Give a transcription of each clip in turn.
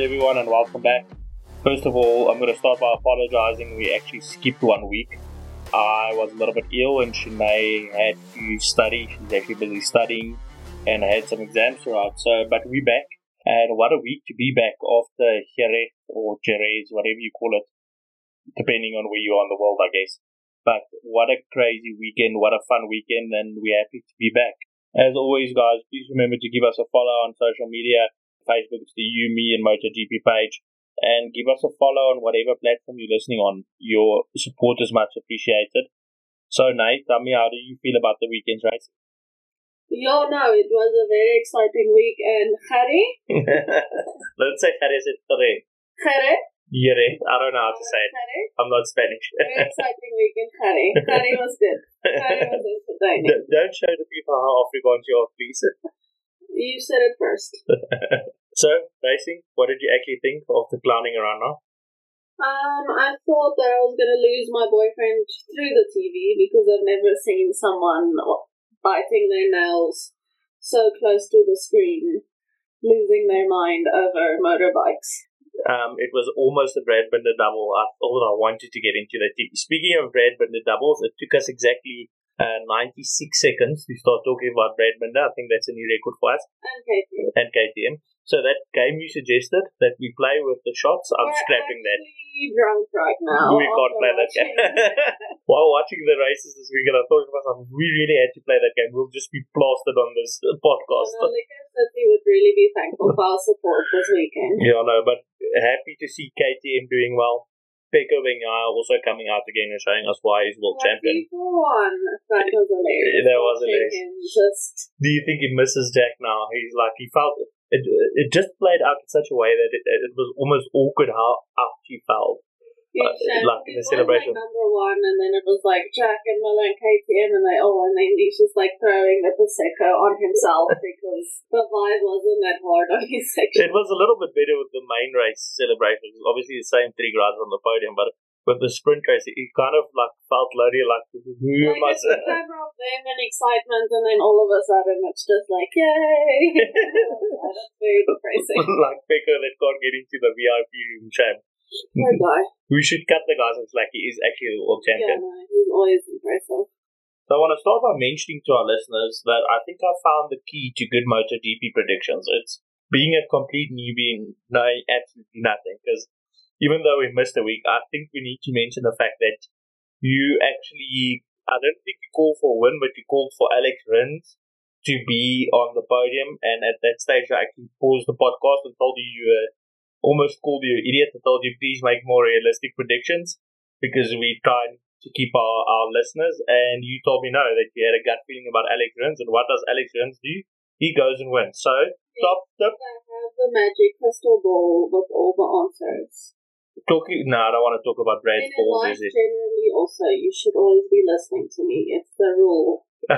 everyone, and welcome back. First of all, I'm going to start by apologizing. We actually skipped one week. I was a little bit ill, and Shanae had to study. She's actually busy studying and I had some exams throughout. So, but we're back, and what a week to be back after Jerez or Jerez, whatever you call it, depending on where you are in the world, I guess. But what a crazy weekend! What a fun weekend, and we're happy to be back. As always, guys, please remember to give us a follow on social media Facebook, it's the You, Me, and MotoGP page. And give us a follow on whatever platform you're listening on. Your support is much appreciated. So, Nate, tell me, how do you feel about the weekend's race? Yo, no, it was a very exciting week. And Harry? Let's say Harry said Harry. Harry? Yere. I don't know how to say it. Harry? I'm not Spanish. Very exciting week in Harry. Harry was good. Harry was entertaining. D- don't show the people how Afrikaans you are, please. You said it first. So, racing, what did you actually think of the clowning around now? Um, I thought that I was gonna lose my boyfriend through the TV because I've never seen someone biting their nails so close to the screen, losing their mind over motorbikes. Um, it was almost a Brad Binder double. I thought I wanted to get into that. Speaking of Brad Binder doubles, it took us exactly uh, 96 seconds to start talking about Brad Binder. I think that's a new record for us. And KTM. And KTM. So that game you suggested that we play with the shots, I'm We're scrapping that. drunk right now. we can't play that game. While watching the races this weekend, I thought to myself, we really had to play that game. We'll just be plastered on this uh, podcast. Liquor City would really be thankful for our support this weekend. Yeah, no, but happy to see KTM doing well. Pecco Bagnaia also coming out again and showing us why he's world champion. One. That was hilarious. That was hilarious. Just Do you think he misses Jack now? He's like he felt it. It it just played out in such a way that it, it was almost awkward how out he felt. yeah, Uh, like in the celebration. Like number one, and then it was like Jack and Miller and KTM, and they all, and then he's just like throwing the prosecco on himself because the vibe wasn't that hard on his section. It was a little bit better with the main race celebration. Obviously the same three guys on the podium, but with the sprint race, he kind of like felt loaded, like who it's the camera of them and excitement, and then all of a sudden it's just like yay! That's very depressing. like Pecco that can't get into the VIP room. Shame. Poor guy. We should cut the guys as like he is actually the world Yeah, champion. no, he's always impressive. So I want to start by mentioning to our listeners that I think I found the key to good MotoGP predictions. It's being a complete newbie and knowing absolutely nothing. Because even though we missed a week, I think we need to mention the fact that you actually, I don't think you called for a win, but you called for Alex Rins to be on the podium. And at that stage, I actually paused the podcast and told you you were almost called you an idiot and told you please make more realistic predictions because we tried to keep our, our listeners. And you told me no, that you had a gut feeling about Alex Rins. And what does Alex Rins do? He goes and wins. So, top tip. I have the magic crystal ball with all the answers. Talking, no, I don't want to talk about Brad's balls, is it? generally also, you should always be listening to me. It's the rule.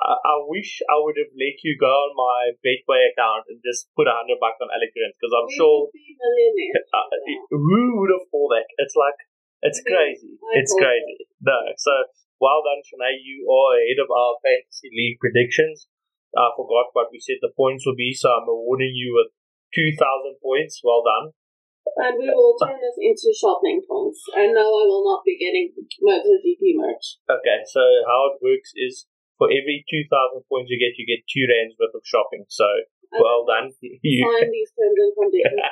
I, I wish I would have let you go on my Betway account and just put a hundred bucks on Rins because I'm we sure be uh, who would have thought that? It's like it's crazy. I It's crazy. No, so well done, Shanae. You are ahead of our fantasy league predictions. I forgot what we said the points will be, so I'm awarding you with two thousand points. Well done. And we will turn this into shopping points. And no, I will not be getting MotoGP merch. Okay, so how it works is for every two thousand points you get, you get two rands worth of shopping. So And well done. You, Sign these terms and conditions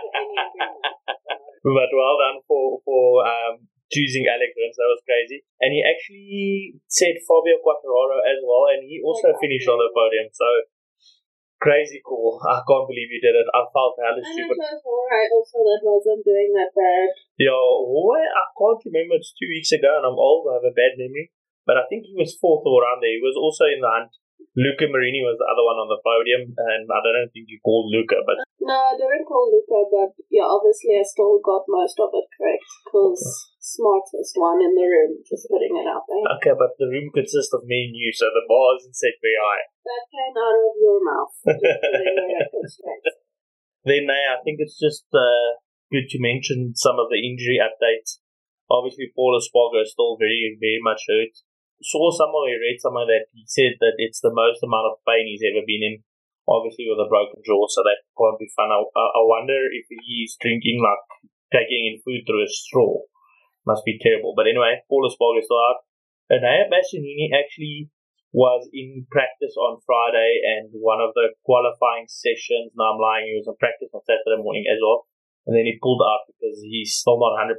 but well done for for um, choosing Alex Rins. That was crazy. And he actually said Fabio Quartararo as well, and he also finished on the podium. So crazy cool. I can't believe you did it. I felt hella And it stupid. was alright also that wasn't doing that bad. Yo, why? I can't remember. It's two weeks ago, and I'm old. I have a bad memory. But I think he was fourth or around there. He was also in the hunt. Luca Marini was the other one on the podium, and I don't think you called Luca, but No, I didn't call Luca, but yeah, obviously I still got most of it correct because smartest one in the room, just putting it out there. okay, but the room consists of me and you, so the bar isn't set very high. That came out of your mouth. Just putting the record straight. Then uh, I think it's just uh, good to mention some of the injury updates. Obviously, Pol Espargaro is still very, very much hurt. Saw somewhere, read somewhere that he said that it's the most amount of pain he's ever been in obviously with a broken jaw, so that won't be fun. I, I wonder if he's drinking like taking in food through a straw. Must be terrible. But anyway, Pol Espargaro still out. And Enea Bastianini actually was in practice on Friday and one of the qualifying sessions. Now I'm lying, he was in practice on Saturday morning as well. And then he pulled out because he's still not 100%.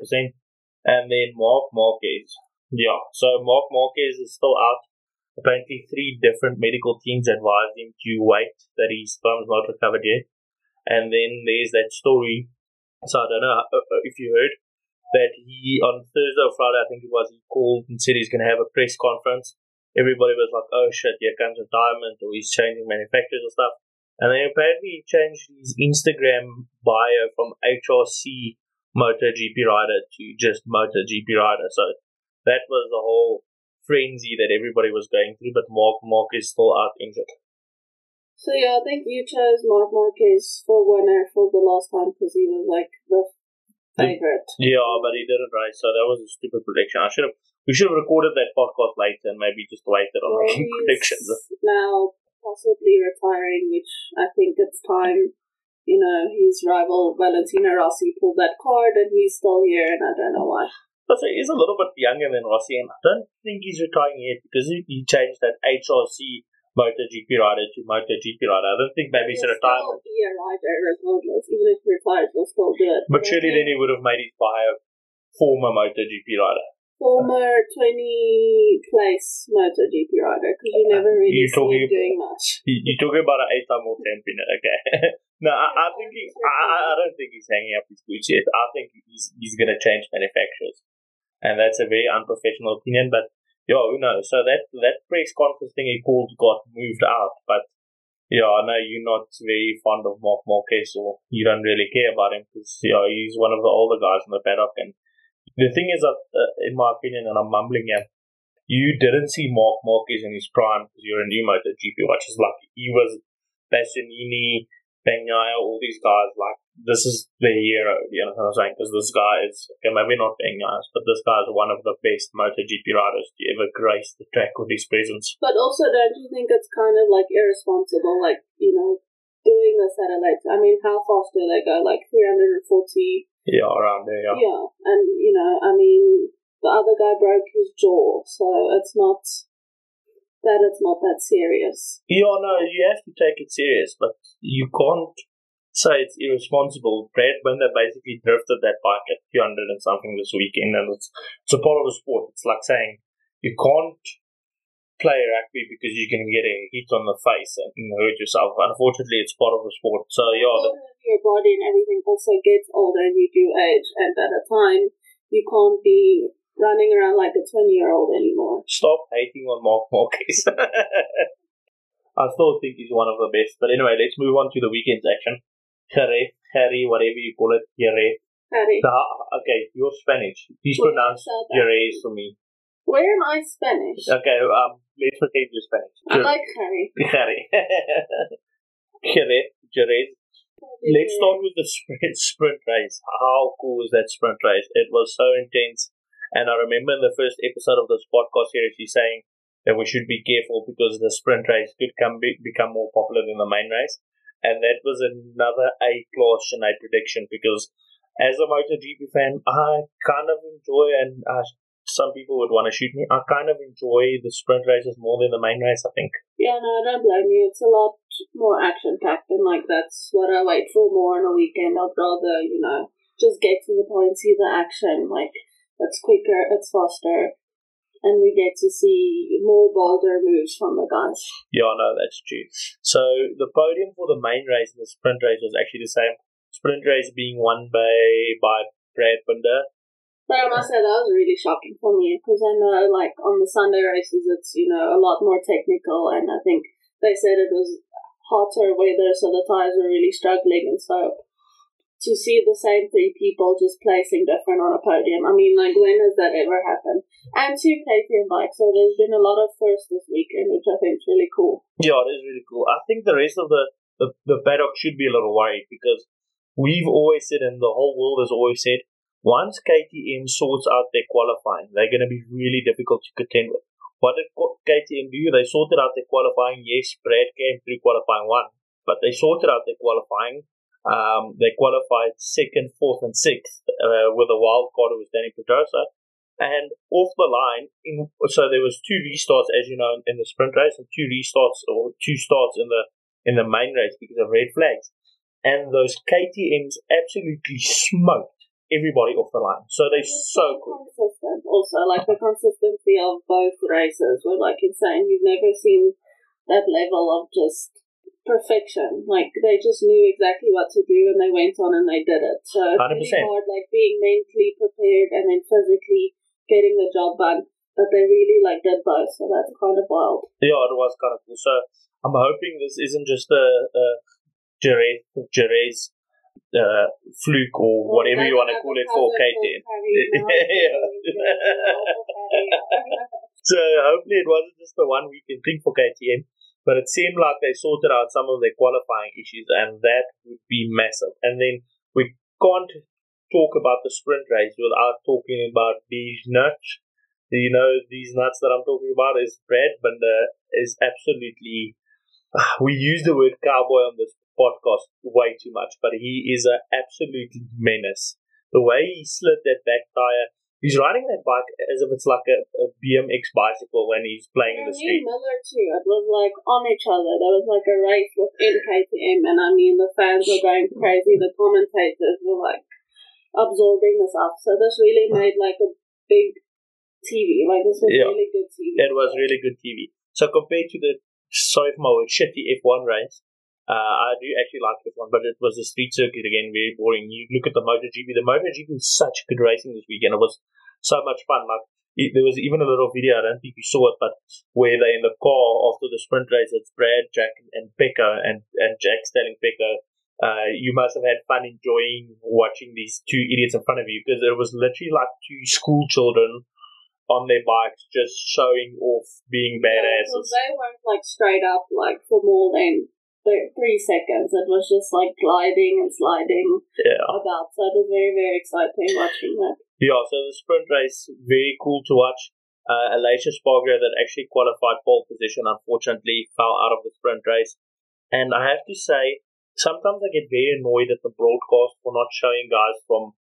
And then Marc Marquez. Yeah, so Marc Marquez is still out. Apparently, three different medical teams advised him to wait, that his thumb's not recovered yet. And then there's that story. So I don't know uh, uh, if you heard that he, on Thursday or Friday, I think it was, he called and said he's going to have a press conference everybody was like, oh shit, here comes retirement, or he's changing manufacturers or stuff. And then apparently he changed his Instagram bio from HRC MotoGP rider to just MotoGP rider. So that was the whole frenzy that everybody was going through, but Marc is still out injured. So yeah, I think you chose Marc Marquez for winner for the last time because he was like the favorite. Yeah, but he didn't race, so that was a stupid prediction. I should have we should have recorded that podcast later and maybe just waited on well, making predictions. Now possibly retiring, which I think it's time. You know, his rival Valentino Rossi pulled that card and he's still here, and I don't know why. So he's a little bit younger than Rossi, and I don't think he's retiring yet because he changed that HRC MotoGP rider to MotoGP rider. I don't think maybe he's retirement. Be a rider regardless, even if he retires, he'll still do it. But, surely then he would have made his bio former MotoGP rider former 20 place MotoGP rider because you never really you're talking, doing much. You're talking about an eight time world champion, okay? no, I, I think he, I, I don't think he's hanging up his boots yet. I think he's he's going to change manufacturers, and that's a very unprofessional opinion. But yeah, who knows? So that that press conference thing he called got moved out, but. Yeah, I know you're not very fond of Marc Marquez, or you don't really care about him because yeah, he's one of the older guys in the paddock, and the thing is, uh, in my opinion, and I'm mumbling here, you didn't see Marc Marquez in his prime because you're a new MotoGP watcher. Like he was Bastianini, Bagnaia, all these guys. Like this is the hero. You know what I'm saying? Because this guy is okay, maybe not Bagnaia, but this guy is one of the best MotoGP riders to ever grace the track with his presence. But also, don't you think it's kind of like irresponsible? Like you know, doing the satellites. I mean, how fast do they go? Like 340 yeah, around there, yeah. Yeah, and you know, I mean, the other guy broke his jaw, so it's not that it's not that serious. Yeah, no, you have to take it serious, but you can't say it's irresponsible. Brad Binder basically drifted that bike at 200 and something this weekend, and it's, it's a part of the sport. It's like saying you can't play rugby because you're going to get a hit on the face and hurt yourself. Unfortunately, it's part of the sport. So, yeah. The, your body and everything also gets older and you do age. And at a time, you can't be running around like a 20 year old anymore. Stop hating on Marc Marquez. I still think he's one of the best. But anyway, let's move on to the weekend's action. Jerez, Harry, whatever you call it, Jerez. Harry. okay, you're Spanish. Please pronounce Jerez for me. Where am I Spanish? Okay, um, let's pretend you're Spanish. I like Harry. Harry. Jerez. Jerez. Let's start with the sprint, sprint race. How cool was that sprint race? It was so intense. And I remember in the first episode of this podcast series, you saying that we should be careful because the sprint race could come be, become more popular than the main race. And that was another A class Sinead prediction because as a MotoGP fan, I kind of enjoy and I some people would want to shoot me. I kind of enjoy the sprint races more than the main race, I think. Yeah, no, I don't blame you. It's a lot more action packed, and like that's what I wait for more on a weekend. I'd rather, you know, just get to the point, see the action. Like, it's quicker, it's faster, and we get to see more bolder moves from the guys. Yeah, no, that's true. So, the podium for the main race and the sprint race was actually the same. Sprint race being won by, by Brad Binder but I must say that was really shocking for me because I know, like on the Sunday races, it's you know a lot more technical, and I think they said it was hotter weather, so the tires were really struggling, and so to see the same three people just placing different on a podium, I mean, like when has that ever happened? And two KTM bikes, so there's been a lot of firsts this weekend, which I think is really cool. Yeah, it is really cool. I think the rest of the the, the paddock should be a little worried because we've always said, and the whole world has always said, once KTM sorts out their qualifying, they're going to be really difficult to contend with. What did KTM do? They sorted out their qualifying. Yes, Brad came through qualifying one, but they sorted out their qualifying. Um, they qualified second, fourth, and sixth uh, with a wild card who was Dani Pedrosa. And off the line, in, so there was two restarts, as you know, in the sprint race, and two restarts or two starts in the in the main race because of red flags. And those KTM's absolutely smoked everybody off the line. So they're so quick. Consistent, also like the consistency of both races were like insane. You've never seen that level of just perfection. Like they just knew exactly what to do and they went on and they did it. So it's 100%. really hard, like being mentally prepared and then physically getting the job done. But they really like did both, so that's kind of wild. Yeah, it was kind of cool. So I'm hoping this isn't just a, a Jerez, Jerez uh, fluke or whatever you want to call it for KTM. so hopefully it wasn't just a one weekend thing for KTM, but it seemed like they sorted out some of their qualifying issues, and that would be massive. And then we can't talk about the sprint race without talking about these nuts. You know, these nuts that I'm talking about is Brad Binder is absolutely. We use the word cowboy on this podcast way too much, but he is an absolute menace. The way he slid that back tire, he's riding that bike as if it's like a, a BMX bicycle when he's playing in the street. Miller too. It was like on each other. There was like a race within KTM, and I mean the fans were going crazy. The commentators were like absorbing this up. So this really made like a big TV. Like this was Yeah. really good TV. It was really good TV. So compared to the sorry for my word, shitty F1 race, uh, I do actually like this one, but it was a street circuit again, very boring. You look at the MotoGP. The MotoGP was such good racing this weekend. It was so much fun. Like it, there was even a little video. I don't think you saw it, but where they in the car after the sprint race. It's Brad, Jack, and Pecco, and and Jack's telling Pecco, uh, "You must have had fun enjoying watching these two idiots in front of you because it was literally like two school children." On their bikes, just showing off being Yeah, 'cause badasses. they weren't like straight up like for more than th- three seconds. It was just like gliding and sliding Yeah. about. So it was very very exciting watching that. Yeah, so the sprint race, very cool to watch. Uh, Aleix Espargaro that actually qualified pole position, unfortunately, fell out of the sprint race. And I have to say, sometimes I get very annoyed at the broadcast for not showing guys from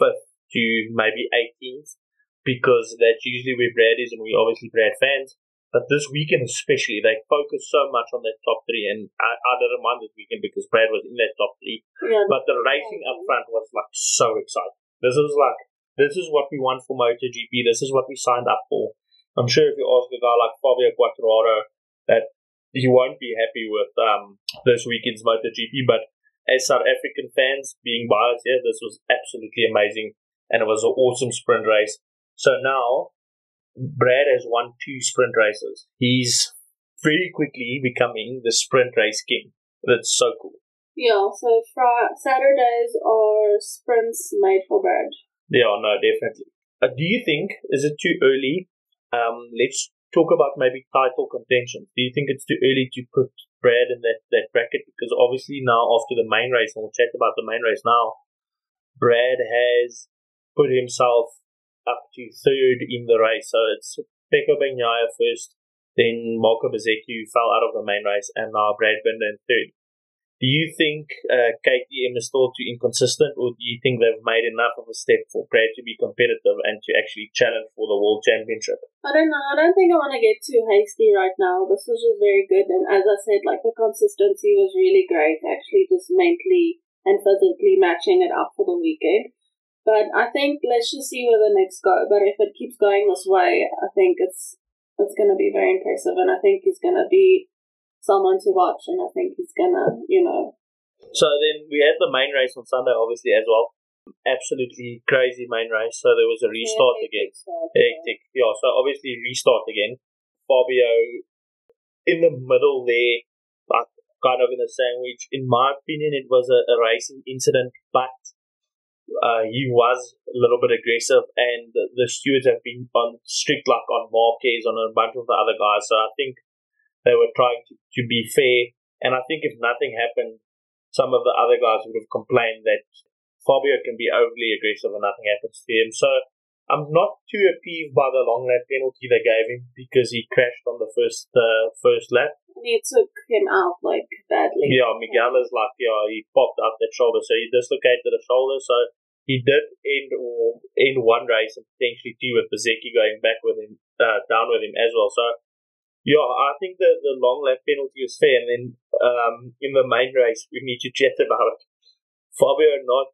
5th to maybe 18th, because that's usually where Brad is, and we obviously Brad fans. But this weekend especially, they focus so much on that top three, and I, I didn't mind this weekend because Brad was in that top three. Yeah, But the racing up front was like so exciting. This is like this is what we want for MotoGP. This is what we signed up for. I'm sure if you ask a guy like Fabio Quartararo that he won't be happy with um this weekend's MotoGP, but as South African fans being biased here, this was absolutely amazing and it was an awesome sprint race. So now Brad has won two sprint races. He's very quickly becoming the sprint race king. That's so cool. yeah. So Fri Saturdays are sprints made for Brad. Yeah, no, definitely. Uh, do you think is it too early? Um, let's talk about maybe title contention. Do you think it's too early to put Brad in that, that bracket? Because obviously now after the main race, and we'll chat about the main race now, Brad has put himself up to third in the race. So it's Pecco Bagnaia first, then Marco Bezzecchi who fell out of the main race, and now Brad Binder in third. Do you think uh, KTM is still too inconsistent, or do you think they've made enough of a step for Brad to be competitive and to actually challenge for the World Championship? I don't know. I don't think I want to get too hasty right now. This was just very good, and as I said, like the consistency was really great. Actually, just mentally and physically matching it up for the weekend. But I think let's just see where the next go. But if it keeps going this way, I think it's it's going to be very impressive, and I think he's going to be someone to watch, and I think he's going to, you know, So then we had the main race on Sunday, obviously as well. Absolutely crazy main race. So there was a restart yeah, again. start, yeah. Hectic. Yeah, so obviously restart again. Fabio in the middle there, like kind of in a sandwich. In my opinion, it was a, a racing incident, but uh, he was a little bit aggressive, and the, the stewards have been on strict like on Marquez on a bunch of the other guys. So I think they were trying to, to be fair, and I think if nothing happened, some of the other guys would have complained that Fabio can be overly aggressive and nothing happens to him. So I'm not too appeased by the long lap penalty they gave him because he crashed on the first uh, first lap. It took him out like badly. Yeah, Miguel is like yeah, he popped out that shoulder, so he dislocated the shoulder. So he did end or end one race and potentially two with Bezzecchi going back with him uh, down with him as well. So yeah, I think the the long lap penalty was fair. And then um, in the main race, we need to chat about it. Fabio not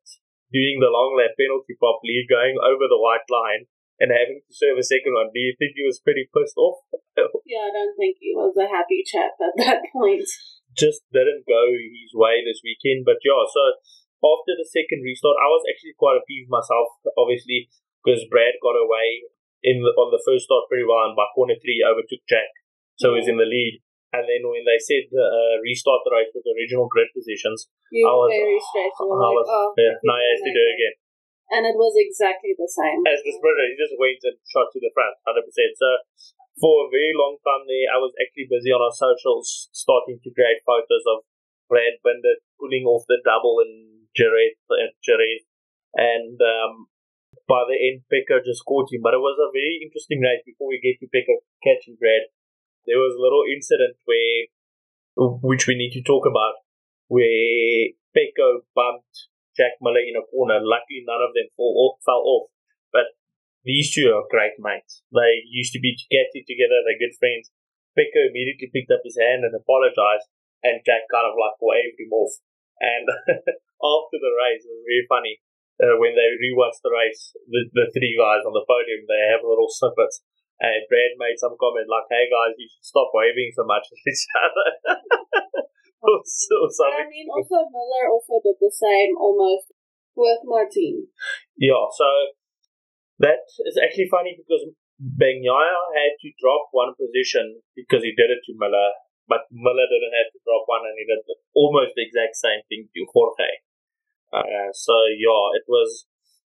doing the long lap penalty properly, going over the white line, and having to serve a second one. Do you think he was pretty pissed off? Yeah, I don't think he was a happy chap at that point. Just didn't go his way this weekend. But yeah, so after the second restart, I was actually quite appeased myself, obviously, because Brad got away in the, on the first start pretty well, and by corner three overtook Jack, so he's in the lead. And then when they said uh, restart the race with the original grid positions, You I were was- very stressed. I like, was- oh, yeah, now he has to do it again. And it was exactly the same. As the sprinter, he just went and shot to the front, 100%. So for a very long time there, I was actually busy on our socials starting to create photos of Brad Binder pulling off the double in Jerez. uh, Jerez. And um, by the end, Pecco just caught him. But it was a very interesting race before we get to Pecco catching Brad. There was a little incident where, which we need to talk about, where Pecco bumped Jack Miller in a corner. Luckily, none of them fall fell off. But these two are great mates. They used to be together together. They're good friends. Pecco immediately picked up his hand and apologized, and Jack kind of like waved him off. And after the race, it was very funny. Uh, when they rewatched the race, the, the three guys on the podium, they have a little snippets. And Brad made some comment like, "Hey guys, you should stop waving so much at each other." or, so- or I mean, also Miller also did the same almost with Martin. Yeah, so that is actually funny because Bagnaia had to drop one position because he did it to Miller, but Miller didn't have to drop one and he did almost the exact same thing to Jorge. Uh, so yeah, it was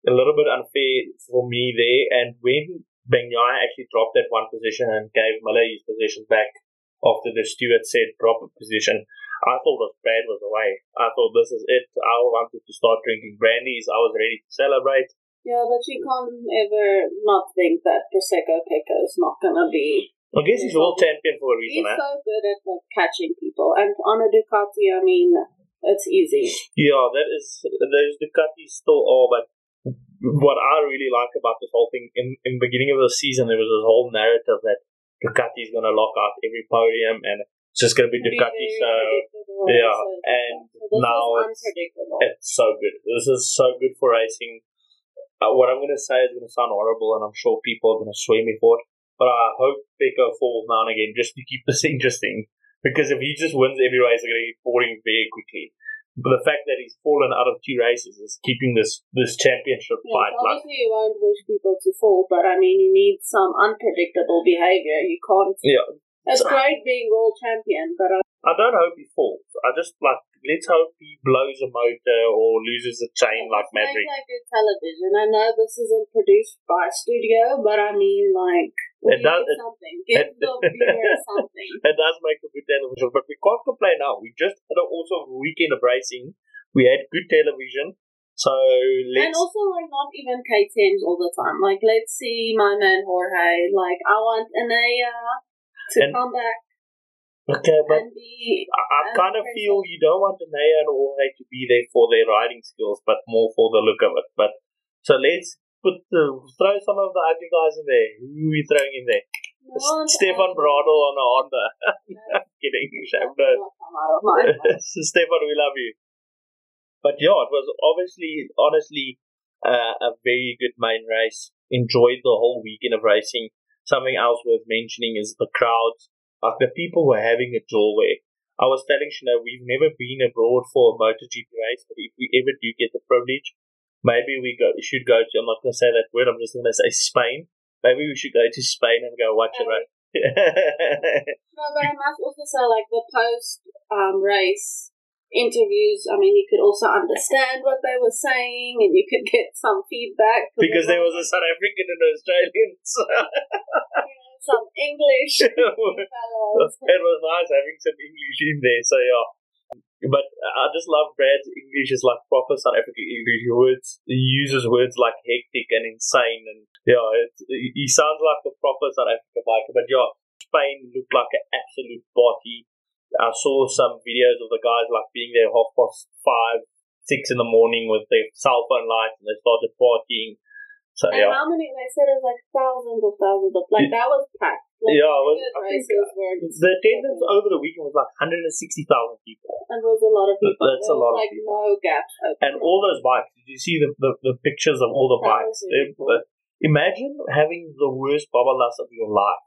a little bit unfair for me there. And when Bagnaia actually dropped that one position and gave Miller his position back after the steward said drop a position, I thought that Brad was away. I thought this is it. I wanted to start drinking brandies. I was ready to celebrate. Yeah, but you can't ever not think that Prosecco Pecco is not gonna be. I guess he's world champion for a He's reason, eh? so good at like catching people, and on a Ducati, I mean, it's easy. Yeah, that is those Ducatis still are, but what I really like about this whole thing in in the beginning of the season, there was this whole narrative that Ducati is going to lock out every podium and it's just going to be Ducati. So yeah, and So now it's it's so good. This is so good for racing. Uh, what I'm going to say is going to sound horrible, and I'm sure people are going to swear me for it. But I hope Pecco falls now and again just to keep this interesting. Because if he just wins every race, it's going to be boring very quickly. But the fact that he's fallen out of two races is keeping this this championship Yeah, fight. so Like, obviously, you won't wish people to fall, but I mean, you need some unpredictable behavior. You can't. yeah, It's uh, great being world champion, but I, I don't hope he falls. I just like let's hope he blows a motor or loses a chain like Maverick. Like good television. I know this isn't produced by a studio, but I mean, like, It does- it- something. Give it- the viewer something. It does make a good television, but we can't complain now. We just had an awesome weekend of racing. We had good television, so And also, like, not even KTMs all the time. Like, let's see my man Jorge. Like, I want Anaya to And- come back okay, but be. I, I kind of feel you don't want Anaya and Jorge to be there for their riding skills, but more for the look of it. But so let's put the throw some of the ugly guys in there. Who are we throwing in there? No Stefan Bradl on a Honda. No, Kidding, Sham, that's not come out of my mouth. Stefan, we love you. But yeah, it was obviously, honestly, uh, a very good main race. Enjoyed the whole weekend of racing. Something else worth mentioning is the crowds. Like the people were having a joy. I was telling Shana, we've never been abroad for a MotoGP race, but if we ever do get the privilege, maybe we go should go to. I'm not going to say that word. I'm just going to say Spain. Maybe we should go to Spain and go watch it. Right? No, but I must also say, like the post um, race interviews. I mean, you could also understand what they were saying, and you could get some feedback because there was a. South African and an Australian. so know, some English it was nice having some English in there. So yeah, But I just love Brad's English is like proper South African English words. He uses words like hectic and insane, and yeah, it's, he sounds like a proper South African biker. But yeah, Spain looked like an absolute party. I saw some videos of the guys like being there half past five, six in the morning with their cell phone lights, and they started partying. So And yeah, how many? They said it was like thousands of thousands of like that was packed. Like, Yeah, it was- I think, just the attendance over the weekend was like 160,000 people. and there was a lot of people. That's there a lot of like people. no gaps. open. And all those bikes, did you see the, the, the pictures of all the That bikes? was really They- uh, imagine having the worst loss of your life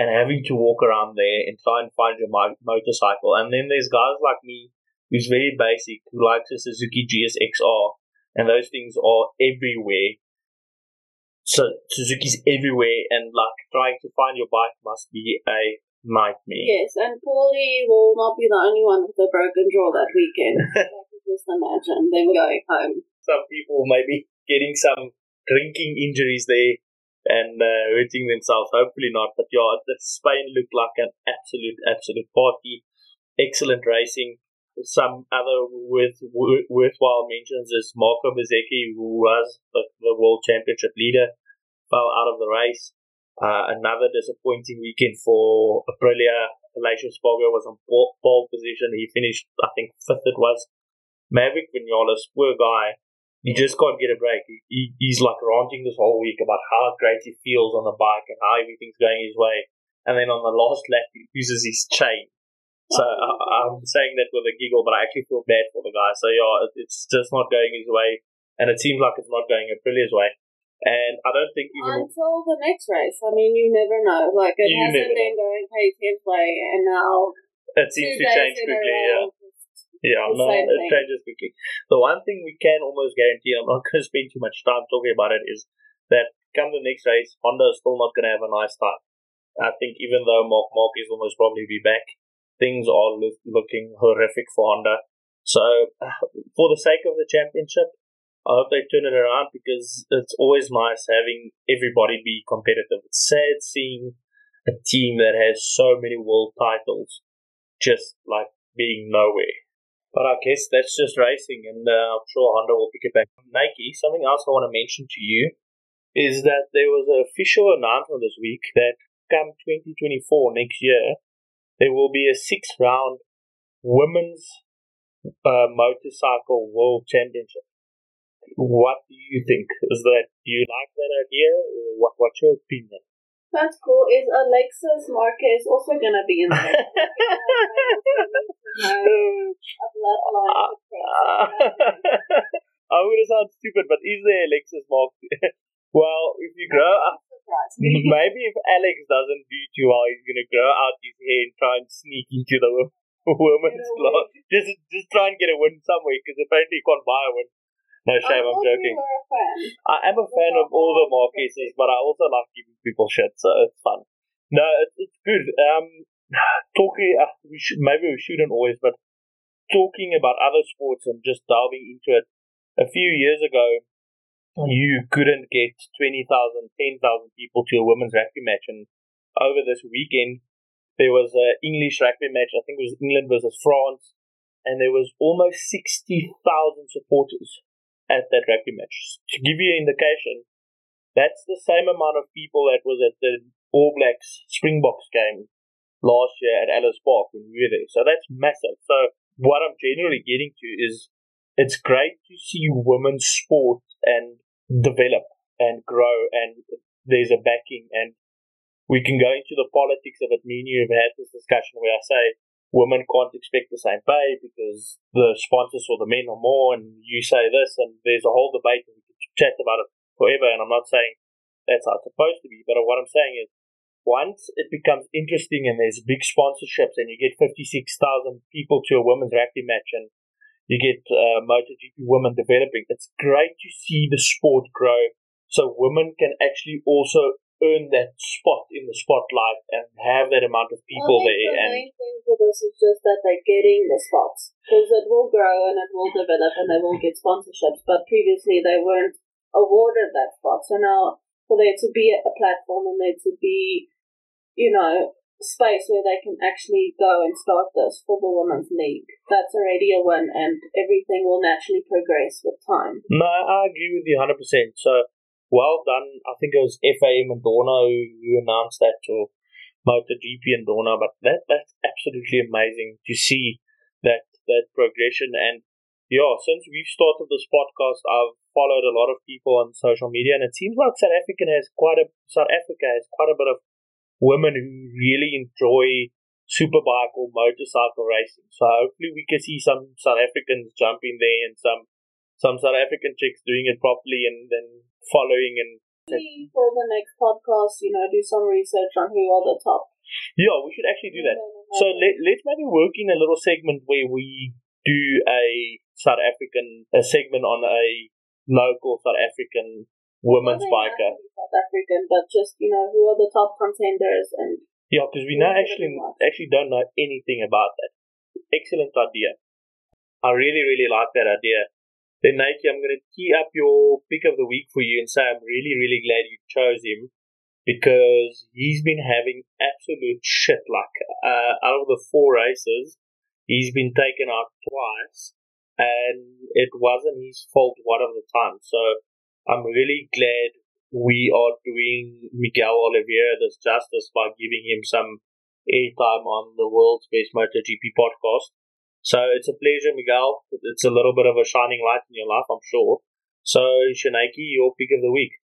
and having to walk around there and try and find your mo- motorcycle. And then there's guys like me who's very basic, who likes a Suzuki GSXR, and those things are everywhere. So Suzuki's everywhere, and like trying to find your bike must be a nightmare. Yes, and Paulie will not be the only one with a broken jaw that weekend. I can just imagine them going home. some people maybe getting some drinking injuries there and uh, hurting themselves. Hopefully not. But yeah, Spain looked like an absolute, absolute party. Excellent racing. Some other worth, worthwhile mentions is Marco Bezzecchi, who was the, the world championship leader, fell out of the race. Uh, another disappointing weekend for Aprilia. Aleix Espargaro was in pole, position. He finished, I think, fifth it was. Maverick Vinales, poor guy, he just can't get a break. He, he's like ranting this whole week about how great he feels on the bike and how everything's going his way. And then on the last lap, he loses his chain. So I, I'm saying that with a giggle, but I actually feel bad for the guy. So yeah, it, it's just not going his way, and it seems like it's not going Aprilia's way. And I don't think even Until the next race. I mean, you never know. Like, it hasn't been going KTM's way, and now it seems to change quickly. Yeah. Yeah, no, it thing. changes quickly. The one thing we can almost guarantee, I'm not going to spend too much time talking about it, is that come the next race, Honda is still not going to have a nice time. I think even though Marc Marquez will most probably be back, things are look, looking horrific for Honda. So, for the sake of the championship, I hope they turn it around because it's always nice having everybody be competitive. It's sad seeing a team that has so many world titles just like being nowhere. But I guess that's just racing, and uh, I'm sure Honda will pick it back. Nike, something else I want to mention to you is that there was an official announcement this week that come 2024 next year, there will be a six round women's uh, motorcycle world championship. What do you think? Is that do you like that idea, or what? What's your opinion? That's cool. Is Alexis Marquez also going to be in there? a bloodline to I'm gonna sound stupid, but is there Alexis Mark? well, if you grow up, Surprise me. maybe if Alex doesn't do too well, he's gonna grow out his hair and try and sneak into the wo- women's class. Just, just try and get a win somewhere because apparently he can't buy a win. No shame, I'm joking. You a fan. I am a fan of all the Marquezes, but I also like giving people shit, so it's fun. No, it's, it's good. Um, talking, uh, we should maybe we shouldn't always, but talking about other sports and just diving into it. A few years ago, you couldn't get 20,000, 10,000 people to a women's rugby match, and over this weekend, there was an English rugby match. I think it was England versus France, and there was almost 60,000 supporters at that rugby match. To give you an indication, that's the same amount of people that was at the All Blacks Springboks game last year at Ellis Park when we were there. So that's massive. So what I'm generally getting to is it's great to see women's sport and develop and grow and there's a backing and we can go into the politics of it. Me and you have had this discussion where I say women can't expect the same pay because the sponsors for the men are more, and you say this, and there's a whole debate, and we can chat about it forever. And I'm not saying that's how it's supposed to be, but what I'm saying is once it becomes interesting and there's big sponsorships, and you get 56,000 people to a women's rugby match, and you get uh, MotoGP women developing, it's great to see the sport grow so women can actually also earn that spot in the spotlight and have that amount of people think there. The And main thing for this is just that they're getting the spots because it will grow and it will develop and they will get sponsorships. But previously they weren't awarded that spot, so now for there to be a platform and there to be, you know, space where they can actually go and start this for the women's league. That's already a win, and everything will naturally progress with time. No, I agree with you 100%. So, well done. I think it was FIM and Dorna who announced that, or MotoGP and Dorna, but that that's absolutely amazing to see that that progression. And yeah, since we've started this podcast, I've followed a lot of people on social media, and it seems like South African has quite a South Africa has quite a bit of women who really enjoy superbike or motorcycle racing. So hopefully we can see some South Africans jumping there and some some South African chicks doing it properly and then following and for the next podcast, you know, do some research on who are the top. Yeah, we should actually do that. So let, let's maybe work in a little segment where we do a South African a segment on a local South African women's biker. South African, but just you know who are the top contenders and yeah, because we now actually actually don't know anything about that. Excellent idea. I really really like that idea. Then Nike, I'm going to tee up your pick of the week for you and say I'm really really glad you chose him because he's been having absolute shit luck. Uh, out of the four races, he's been taken out twice, and it wasn't his fault one of the time. So I'm really glad we are doing Miguel Oliveira this justice by giving him some airtime on the world's best MotoGP podcast. So it's a pleasure, Miguel. It's a little bit of a shining light in your life, I'm sure. So, Shanaki, your pick of the week.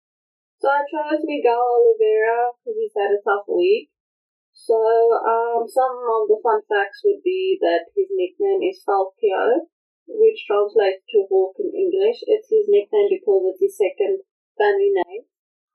So I chose Miguel Oliveira because he's had a tough week. So um, some of the fun facts would be that his nickname is Falcão, which translates to hawk in English. It's his nickname because it's his second family name,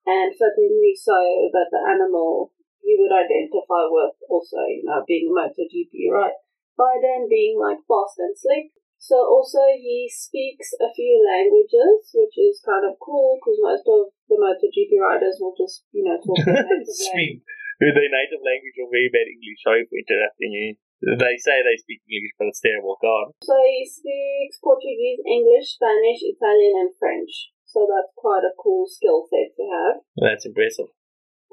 and fittingly so that the animal you would identify with also, you know, being a MotoGP, right? By then being like fast and slick. So also he speaks a few languages, which is kind of cool because most of the MotoGP riders will just, you know, talk native. Their native language or very bad English. Sorry for interrupting you. They say they speak English, but it's terrible. Go on. So he speaks Portuguese, English, Spanish, Italian, and French. So that's quite a cool skill set to have. That's impressive.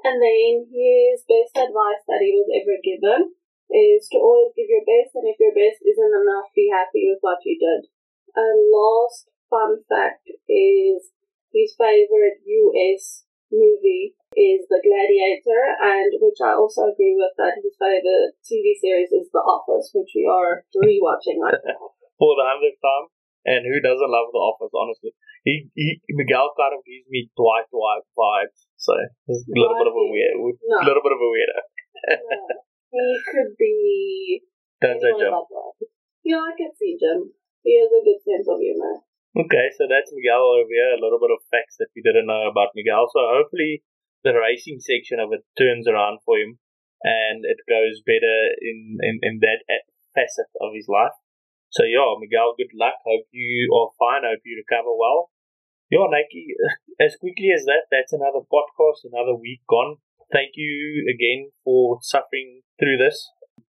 And then his best advice that he was ever given is to always give your best, and if your best isn't enough, be happy with what you did. And last fun fact is his favorite US movie is The Gladiator, and which I also agree with that his favorite TV series is The Office, which we are rewatching right now. For the hundredth time, and who doesn't love The Office, honestly? He, he Miguel kind of gives me Dwight Dwight vibes, so he's a little bit of a weird, a no. little bit of a weirdo. yeah. He could be. That's a Jim. Yeah, I can see Jim. He has a good sense of humor. Okay, so that's Miguel over here. A little bit of facts that we didn't know about Miguel. So hopefully the racing section of it turns around for him and it goes better in, in, in that facet of his life. So yeah, Miguel, good luck. Hope you are fine. Hope you recover well. Yeah, Nike, as quickly as that, that's another podcast, another week gone. Thank you again for suffering through this.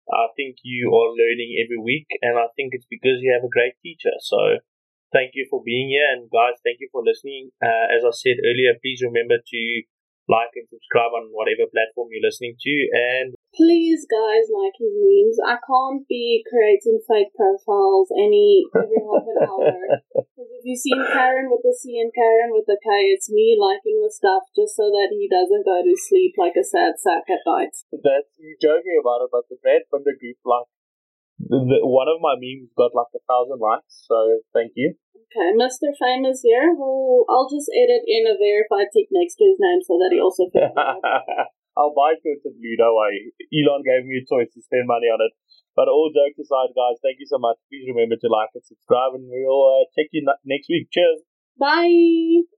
I think you are learning every week, and I think it's because you have a great teacher. So thank you for being here. And guys, thank you for listening. Uh, as I said earlier, please remember to like and subscribe on whatever platform you're listening to. And please, guys, like his memes. I can't be creating fake profiles any every half an hour. Because if you've seen Karen with the C and Karen with the K, it's me liking the stuff just so that he doesn't go to sleep like a sad sack at night. That's you joking about it, but the Brad Binder group like the, one of my memes got like a thousand likes, so thank you. Okay, Mr. Famous here. Well, I'll just edit in a verified tick next to his name so that he also feels. I'll buy Twitter Blue, don't worry. Elon gave me a choice to spend money on it. But all jokes aside, guys, thank you so much. Please remember to like and subscribe, and we'll uh, check you next week. Cheers. Bye.